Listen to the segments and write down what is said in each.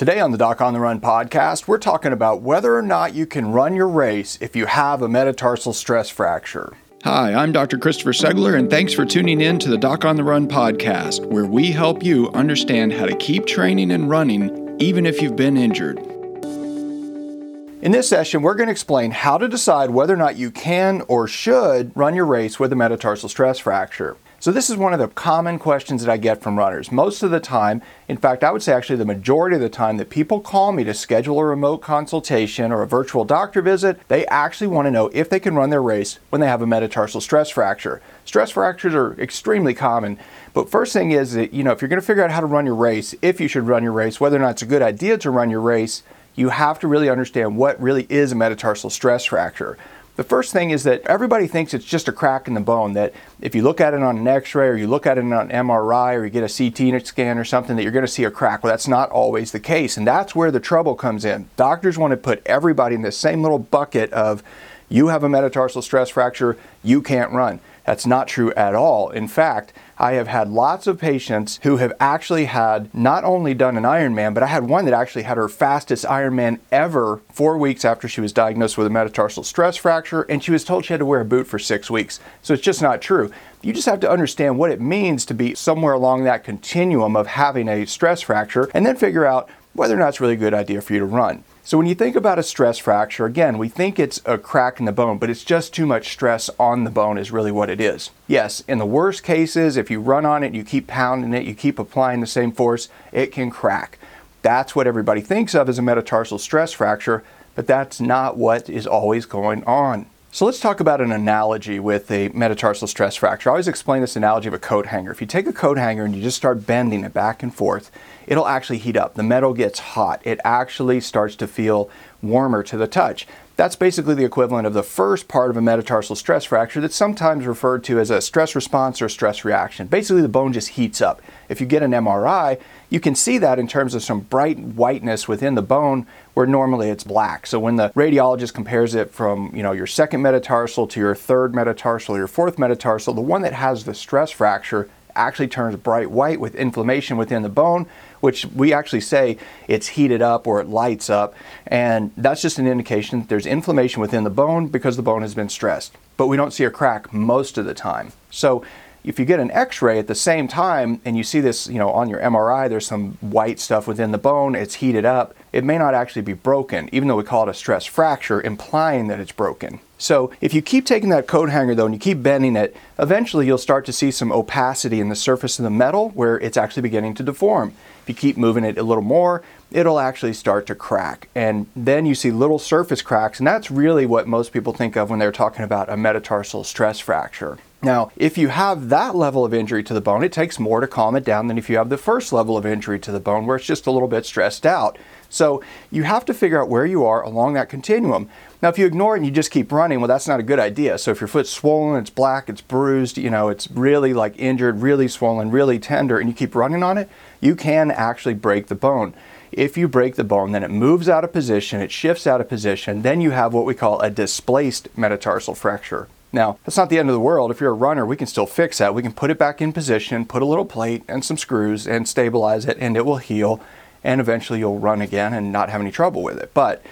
Today on the Doc on the Run podcast, we're talking about whether or not you can run your race if you have a metatarsal stress fracture. Hi, I'm Dr. Christopher Segler, and thanks for tuning in to the Doc on the Run podcast, where we help you understand how to keep training and running even if you've been injured. In this session, we're going to explain how to decide whether or not you can or should run your race with a metatarsal stress fracture. So, this is one of the common questions that I get from runners. Most of the time, in fact, I would say actually the majority of the time that people call me to schedule a remote consultation or a virtual doctor visit, they actually want to know if they can run their race when they have a metatarsal stress fracture. Stress fractures are extremely common, but first thing is that, you know, if you're going to figure out how to run your race, if you should run your race, whether or not it's a good idea to run your race, you have to really understand what really is a metatarsal stress fracture. The first thing is that everybody thinks it's just a crack in the bone, that if you look at it on an x ray or you look at it on an MRI or you get a CT scan or something, that you're going to see a crack. Well, that's not always the case. And that's where the trouble comes in. Doctors want to put everybody in the same little bucket of you have a metatarsal stress fracture, you can't run. That's not true at all. In fact, I have had lots of patients who have actually had not only done an Ironman, but I had one that actually had her fastest Ironman ever four weeks after she was diagnosed with a metatarsal stress fracture, and she was told she had to wear a boot for six weeks. So it's just not true. You just have to understand what it means to be somewhere along that continuum of having a stress fracture and then figure out whether or not it's really a good idea for you to run. So when you think about a stress fracture, again, we think it's a crack in the bone, but it's just too much stress on the bone is really what it is. Yes, in the worst cases, if you run on it, you keep pounding it, you keep applying the same force, it can crack. That's what everybody thinks of as a metatarsal stress fracture, but that's not what is always going on. So let's talk about an analogy with a metatarsal stress fracture. I always explain this analogy of a coat hanger. If you take a coat hanger and you just start bending it back and forth, it'll actually heat up. The metal gets hot. It actually starts to feel warmer to the touch. That's basically the equivalent of the first part of a metatarsal stress fracture that's sometimes referred to as a stress response or stress reaction. Basically, the bone just heats up. If you get an MRI, you can see that in terms of some bright whiteness within the bone where normally it's black. So when the radiologist compares it from, you know, your second metatarsal to your third metatarsal, your fourth metatarsal, the one that has the stress fracture actually turns bright white with inflammation within the bone, which we actually say it's heated up or it lights up. And that's just an indication that there's inflammation within the bone because the bone has been stressed. But we don't see a crack most of the time. So if you get an x-ray at the same time and you see this you know on your mri there's some white stuff within the bone it's heated up it may not actually be broken even though we call it a stress fracture implying that it's broken. So if you keep taking that coat hanger though and you keep bending it eventually you'll start to see some opacity in the surface of the metal where it's actually beginning to deform. If you keep moving it a little more it'll actually start to crack. And then you see little surface cracks and that's really what most people think of when they're talking about a metatarsal stress fracture now, if you have that level of injury to the bone, it takes more to calm it down than if you have the first level of injury to the bone where it's just a little bit stressed out. So you have to figure out where you are along that continuum. Now, if you ignore it and you just keep running, well, that's not a good idea. So if your foot's swollen, it's black, it's bruised, you know, it's really like injured, really swollen, really tender, and you keep running on it, you can actually break the bone. If you break the bone, then it moves out of position, it shifts out of position, then you have what we call a displaced metatarsal fracture. Now, that's not the end of the world. If you're a runner, we can still fix that. We can put it back in position, put a little plate and some screws and stabilize it, and it will heal. And eventually you'll run again and not have any trouble with it. But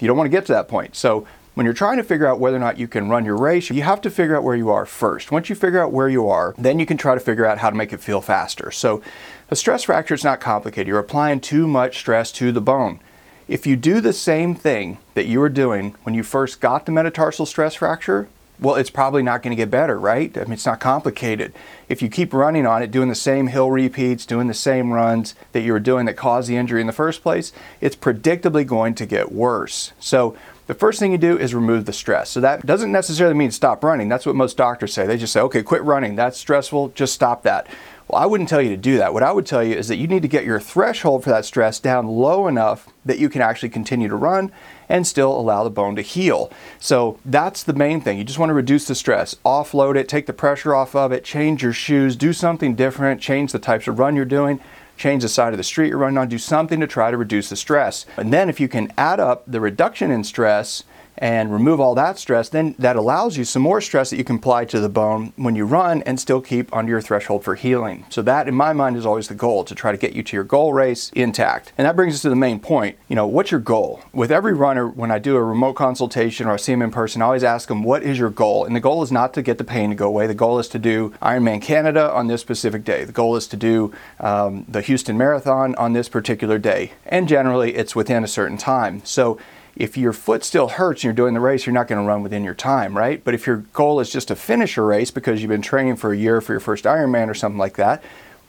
you don't want to get to that point. So when you're trying to figure out whether or not you can run your race, you have to figure out where you are first. Once you figure out where you are, then you can try to figure out how to make it feel faster. So a stress fracture is not complicated. You're applying too much stress to the bone. If you do the same thing that you were doing when you first got the metatarsal stress fracture, well, it's probably not going to get better, right? I mean, it's not complicated. If you keep running on it, doing the same hill repeats, doing the same runs that you were doing that caused the injury in the first place, it's predictably going to get worse. So, the first thing you do is remove the stress. So, that doesn't necessarily mean stop running. That's what most doctors say. They just say, okay, quit running. That's stressful. Just stop that. Well, I wouldn't tell you to do that. What I would tell you is that you need to get your threshold for that stress down low enough that you can actually continue to run and still allow the bone to heal. So that's the main thing. You just want to reduce the stress, offload it, take the pressure off of it, change your shoes, do something different, change the types of run you're doing change the side of the street you're running on, do something to try to reduce the stress. And then if you can add up the reduction in stress and remove all that stress, then that allows you some more stress that you can apply to the bone when you run and still keep under your threshold for healing. So that in my mind is always the goal to try to get you to your goal race intact. And that brings us to the main point. You know, what's your goal? With every runner when I do a remote consultation or I see them in person, I always ask them what is your goal? And the goal is not to get the pain to go away. The goal is to do Ironman Canada on this specific day. The goal is to do um, the Houston Marathon on this particular day. And generally it's within a certain time. So if your foot still hurts and you're doing the race, you're not going to run within your time, right? But if your goal is just to finish a race because you've been training for a year for your first Ironman or something like that,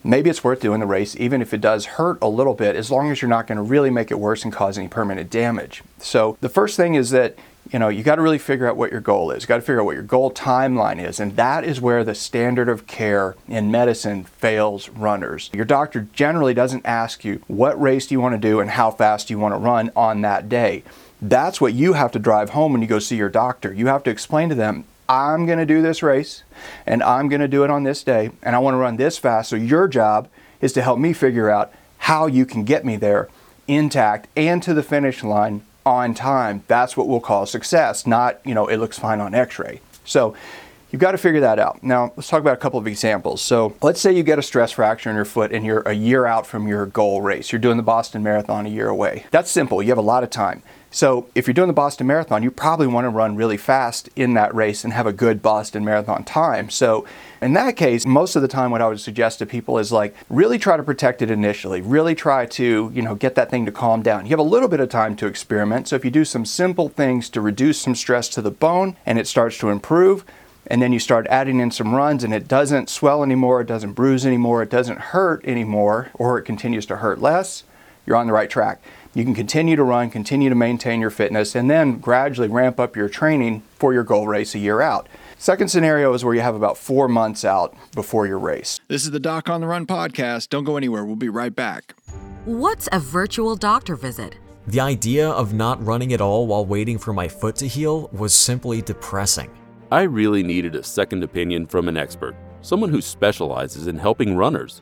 maybe it's worth doing the race, even if it does hurt a little bit, as long as you're not going to really make it worse and cause any permanent damage. So the first thing is that you know you got to really figure out what your goal is. You got to figure out what your goal timeline is, and that is where the standard of care in medicine fails runners. Your doctor generally doesn't ask you what race do you want to do and how fast do you want to run on that day. That's what you have to drive home when you go see your doctor. You have to explain to them, I'm going to do this race and I'm going to do it on this day and I want to run this fast. So your job is to help me figure out how you can get me there intact and to the finish line on time. That's what we'll call success, not, you know, it looks fine on x-ray. So You've got to figure that out. Now, let's talk about a couple of examples. So, let's say you get a stress fracture in your foot and you're a year out from your goal race. You're doing the Boston Marathon a year away. That's simple. You have a lot of time. So, if you're doing the Boston Marathon, you probably want to run really fast in that race and have a good Boston Marathon time. So, in that case, most of the time what I would suggest to people is like really try to protect it initially. Really try to, you know, get that thing to calm down. You have a little bit of time to experiment. So, if you do some simple things to reduce some stress to the bone and it starts to improve, and then you start adding in some runs and it doesn't swell anymore, it doesn't bruise anymore, it doesn't hurt anymore, or it continues to hurt less, you're on the right track. You can continue to run, continue to maintain your fitness, and then gradually ramp up your training for your goal race a year out. Second scenario is where you have about four months out before your race. This is the Doc on the Run podcast. Don't go anywhere. We'll be right back. What's a virtual doctor visit? The idea of not running at all while waiting for my foot to heal was simply depressing. I really needed a second opinion from an expert, someone who specializes in helping runners.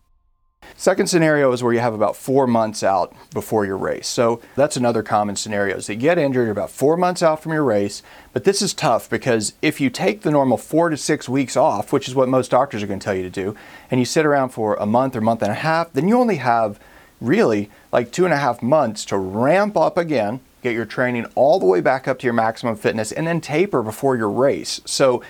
Second scenario is where you have about four months out before your race. So that's another common scenario is that you get injured about four months out from your race. But this is tough because if you take the normal four to six weeks off, which is what most doctors are going to tell you to do, and you sit around for a month or month and a half, then you only have really like two and a half months to ramp up again, get your training all the way back up to your maximum fitness, and then taper before your race. So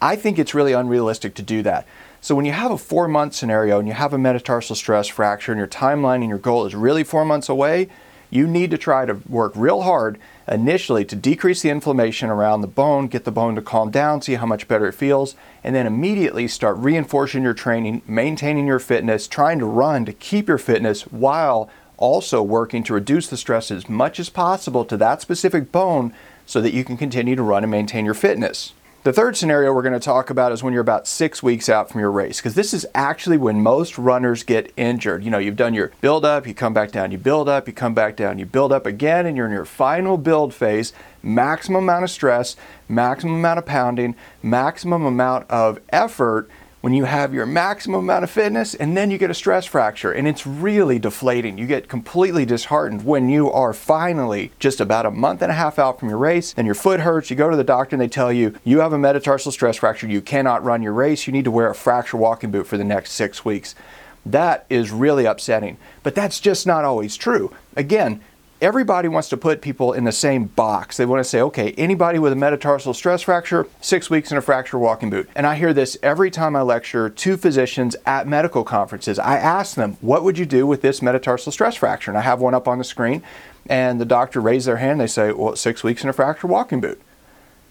I think it's really unrealistic to do that. So when you have a four month scenario and you have a metatarsal stress fracture and your timeline and your goal is really four months away, you need to try to work real hard initially to decrease the inflammation around the bone, get the bone to calm down, see how much better it feels, and then immediately start reinforcing your training, maintaining your fitness, trying to run to keep your fitness while also working to reduce the stress as much as possible to that specific bone so that you can continue to run and maintain your fitness. The third scenario we're going to talk about is when you're about six weeks out from your race, because this is actually when most runners get injured. You know, you've done your build up, you come back down, you build up, you come back down, you build up again, and you're in your final build phase, maximum amount of stress, maximum amount of pounding, maximum amount of effort when you have your maximum amount of fitness and then you get a stress fracture. And it's really deflating. You get completely disheartened when you are finally just about a month and a half out from your race and your foot hurts. You go to the doctor and they tell you, you have a metatarsal stress fracture. You cannot run your race. You need to wear a fracture walking boot for the next six weeks. That is really upsetting. But that's just not always true. Again, everybody wants to put people in the same box. They want to say, okay, anybody with a metatarsal stress fracture, six weeks in a fracture walking boot. And I hear this every time I lecture to physicians at medical conferences. I ask them, what would you do with this metatarsal stress fracture? And I have one up on the screen, and the doctor raises their hand. They say, well, six weeks in a fracture walking boot.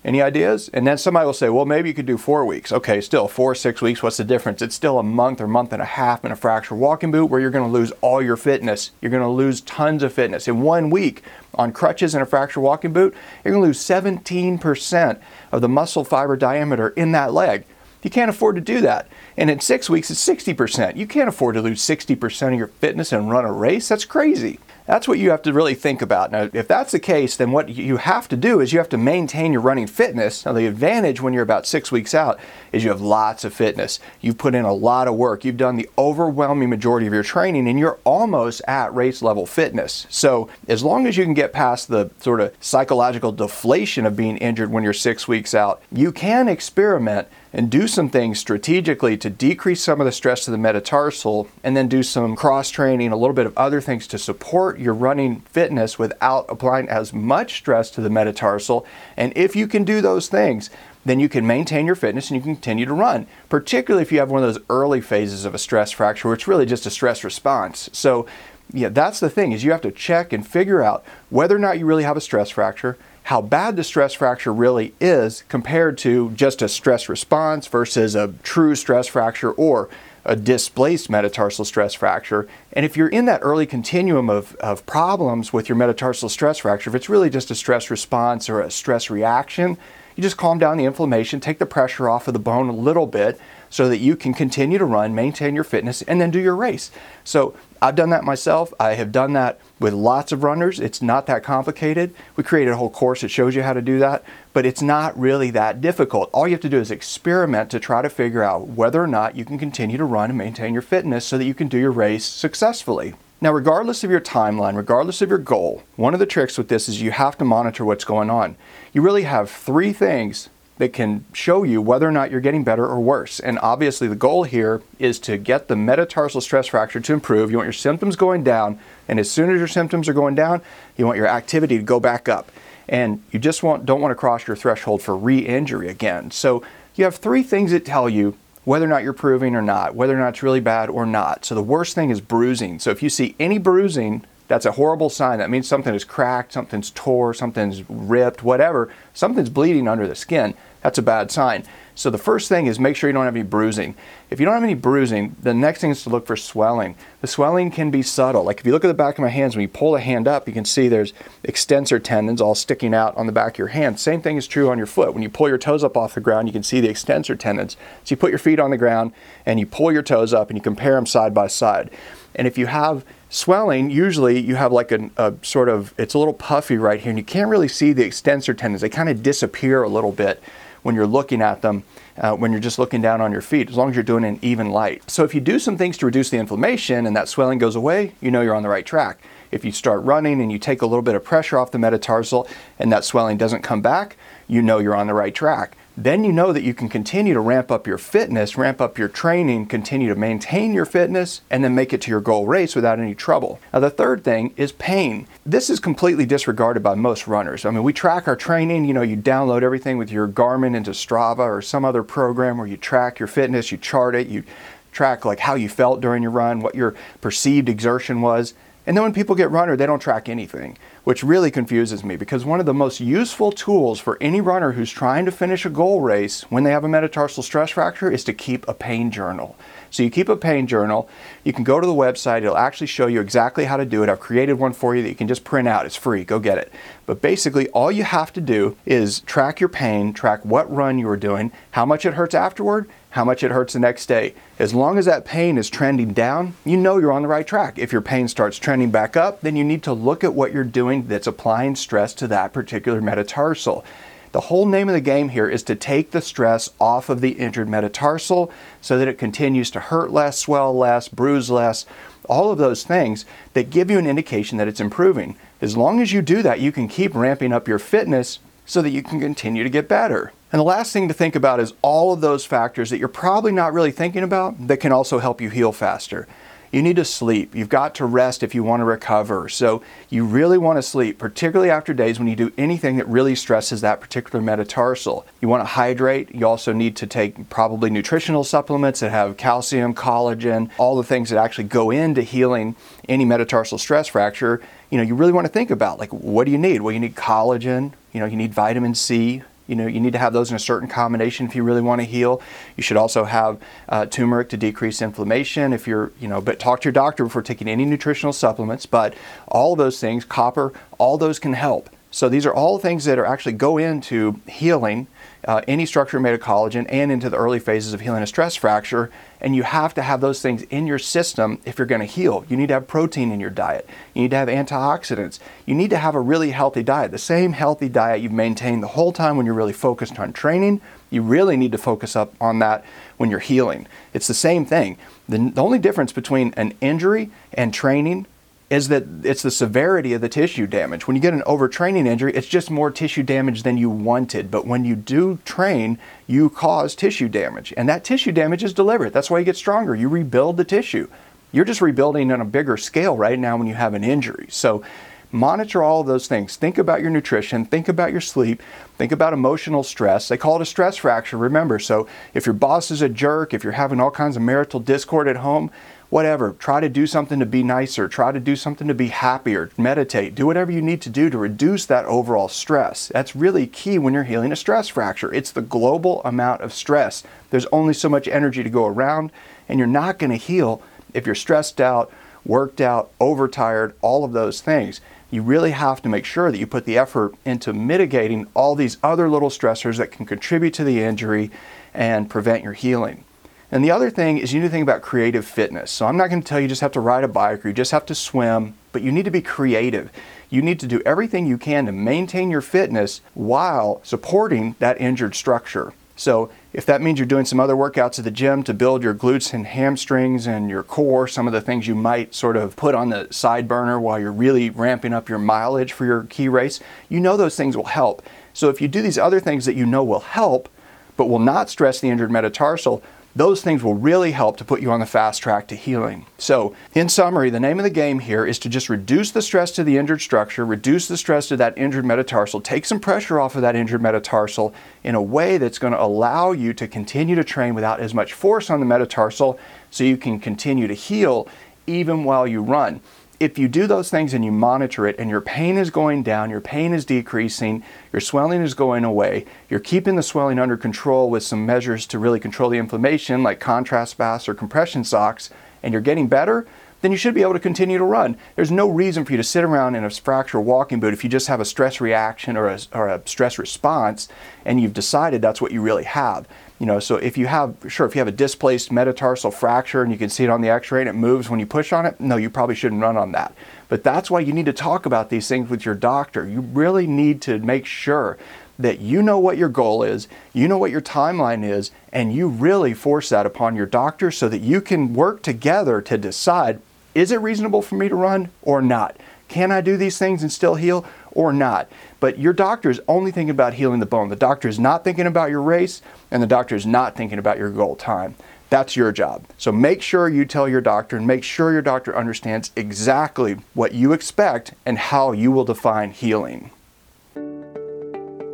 Any ideas? And then somebody will say, well, maybe you could do four weeks. Okay, still four, six weeks, what's the difference? It's still a month or month and a half in a fracture walking boot where you're going to lose all your fitness. You're going to lose tons of fitness. In one week on crutches and a fracture walking boot, you're going to lose 17% of the muscle fiber diameter in that leg. You can't afford to do that. And in six weeks, it's 60%. You can't afford to lose 60% of your fitness and run a race. That's crazy. That's what you have to really think about. Now, if that's the case, then what you have to do is you have to maintain your running fitness. Now, the advantage when you're about six weeks out is you have lots of fitness. You've put in a lot of work. You've done the overwhelming majority of your training, and you're almost at race level fitness. So, as long as you can get past the sort of psychological deflation of being injured when you're six weeks out, you can experiment and do some things strategically to decrease some of the stress to the metatarsal and then do some cross training, a little bit of other things to support your running fitness without applying as much stress to the metatarsal. And if you can do those things, then you can maintain your fitness and you can continue to run, particularly if you have one of those early phases of a stress fracture where it's really just a stress response. So, yeah, that's the thing is you have to check and figure out whether or not you really have a stress fracture, how bad the stress fracture really is compared to just a stress response versus a true stress fracture or a displaced metatarsal stress fracture. And if you're in that early continuum of, of problems with your metatarsal stress fracture, if it's really just a stress response or a stress reaction, you just calm down the inflammation, take the pressure off of the bone a little bit so that you can continue to run, maintain your fitness, and then do your race. So I've done that myself. I have done that with lots of runners. It's not that complicated. We created a whole course that shows you how to do that, but it's not really that difficult. All you have to do is experiment to try to figure out whether or not you can continue to run and maintain your fitness so that you can do your race successfully. Now, regardless of your timeline, regardless of your goal, one of the tricks with this is you have to monitor what's going on. You really have three things that can show you whether or not you're getting better or worse. And obviously, the goal here is to get the metatarsal stress fracture to improve. You want your symptoms going down, and as soon as your symptoms are going down, you want your activity to go back up. And you just want, don't want to cross your threshold for re injury again. So, you have three things that tell you whether or not you're proving or not, whether or not it's really bad or not. So, the worst thing is bruising. So, if you see any bruising, that's a horrible sign. That means something is cracked, something's tore, something's ripped, whatever. Something's bleeding under the skin. That's a bad sign. So the first thing is make sure you don't have any bruising. If you don't have any bruising, the next thing is to look for swelling. The swelling can be subtle. Like if you look at the back of my hands, when you pull the hand up, you can see there's extensor tendons all sticking out on the back of your hand. Same thing is true on your foot. When you pull your toes up off the ground, you can see the extensor tendons. So you put your feet on the ground and you pull your toes up and you compare them side by side. And if you have swelling, usually you have like a, a, sort of, it's a little puffy right here, and you can't really see the extensor tendons. They kind of disappear a little bit when you're looking at them uh, when you're just looking down on your feet, as long as you're doing an even light. So if you do some things to reduce the inflammation and that swelling goes away, you know you're on the right track. If you start running and you take a little bit of pressure off the metatarsal and that swelling doesn't come back, you know you're on the right track then you know that you can continue to ramp up your fitness, ramp up your training, continue to maintain your fitness, and then make it to your goal race without any trouble. Now, the third thing is pain. This is completely disregarded by most runners. I mean, we track our training, you know, you download everything with your Garmin into Strava or some other program where you track your fitness, you chart it, you track like how you felt during your run, what your perceived exertion was. And then when people get runner, they don't track anything, which really confuses me because one of the most useful tools for any runner who's trying to finish a goal race when they have a metatarsal stress fracture is to keep a pain journal. So you keep a pain journal. You can go to the website. It'll actually show you exactly how to do it. I've created one for you that you can just print out. It's free. Go get it. But basically, all you have to do is track your pain, track what run you were doing, how much it hurts afterward, how much it hurts the next day. As long as that pain is trending down, you know you're on the right track. If your pain starts trending back up, then you need to look at what you're doing that's applying stress to that particular metatarsal. The whole name of the game here is to take the stress off of the injured metatarsal so that it continues to hurt less, swell less, bruise less, all of those things that give you an indication that it's improving. As long as you do that, you can keep ramping up your fitness so that you can continue to get better. And the last thing to think about is all of those factors that you're probably not really thinking about that can also help you heal faster you need to sleep. You've got to rest if you want to recover. So you really want to sleep, particularly after days when you do anything that really stresses that particular metatarsal. You want to hydrate. You also need to take probably nutritional supplements that have calcium, collagen, all the things that actually go into healing any metatarsal stress fracture. You know, you really want to think about like what do you need? Well, you need collagen, you know, you need vitamin C, you know, you need to have those in a certain combination if you really want to heal. You should also have uh, turmeric to decrease inflammation. If you're, you know, but talk to your doctor before taking any nutritional supplements. But all those things, copper, all those can help. So these are all things that are actually go into healing uh, any structure made of collagen and into the early phases of healing a stress fracture. And you have to have those things in your system if you're going to heal. You need to have protein in your diet. You need to have antioxidants. You need to have a really healthy diet. The same healthy diet you've maintained the whole time when you're really focused on training, you really need to focus up on that when you're healing. It's the same thing. The, the only difference between an injury and training is that it's the severity of the tissue damage. When you get an overtraining injury, it's just more tissue damage than you wanted. But when you do train, you cause tissue damage. And that tissue damage is deliberate. That's why you get stronger. You rebuild the tissue. You're just rebuilding on a bigger scale right now when you have an injury. So monitor all those things. Think about your nutrition, think about your sleep, think about emotional stress. They call it a stress fracture, remember. So if your boss is a jerk, if you're having all kinds of marital discord at home, whatever. Try to do something to be nicer. Try to do something to be happier. Meditate. Do whatever you need to do to reduce that overall stress. That's really key when you're healing a stress fracture. It's the global amount of stress. There's only so much energy to go around, and you're not going to heal if you're stressed out, worked out, overtired, all of those things. You really have to make sure that you put the effort into mitigating all these other little stressors that can contribute to the injury and prevent your healing. And the other thing is you need to think about creative fitness. So I'm not going to tell you, just have to ride a bike or you just have to swim, but you need to be creative. You need to do everything you can to maintain your fitness while supporting that injured structure. So if that means you're doing some other workouts at the gym to build your glutes and hamstrings and your core, some of the things you might sort of put on the side burner while you're really ramping up your mileage for your key race, you know those things will help. So if you do these other things that you know will help, but will not stress the injured metatarsal, those things will really help to put you on the fast track to healing. So, in summary, the name of the game here is to just reduce the stress to the injured structure, reduce the stress to that injured metatarsal, take some pressure off of that injured metatarsal in a way that's going to allow you to continue to train without as much force on the metatarsal so you can continue to heal even while you run if you do those things and you monitor it and your pain is going down, your pain is decreasing, your swelling is going away, you're keeping the swelling under control with some measures to really control the inflammation like contrast baths or compression socks, and you're getting better, then you should be able to continue to run. There's no reason for you to sit around in a fracture walking boot if you just have a stress reaction or a, or a stress response and you've decided that's what you really have. You know, so if you have, sure, if you have a displaced metatarsal fracture and you can see it on the x ray and it moves when you push on it, no, you probably shouldn't run on that. But that's why you need to talk about these things with your doctor. You really need to make sure that you know what your goal is, you know what your timeline is, and you really force that upon your doctor so that you can work together to decide is it reasonable for me to run or not? Can I do these things and still heal or not? But your doctor is only thinking about healing the bone. The doctor is not thinking about your race, and the doctor is not thinking about your goal time. That's your job. So make sure you tell your doctor and make sure your doctor understands exactly what you expect and how you will define healing.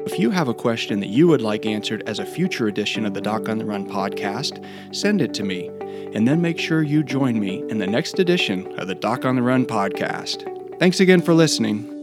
If you have a question that you would like answered as a future edition of the Doc on the Run podcast, send it to me, and then make sure you join me in the next edition of the Doc on the Run podcast. Thanks again for listening.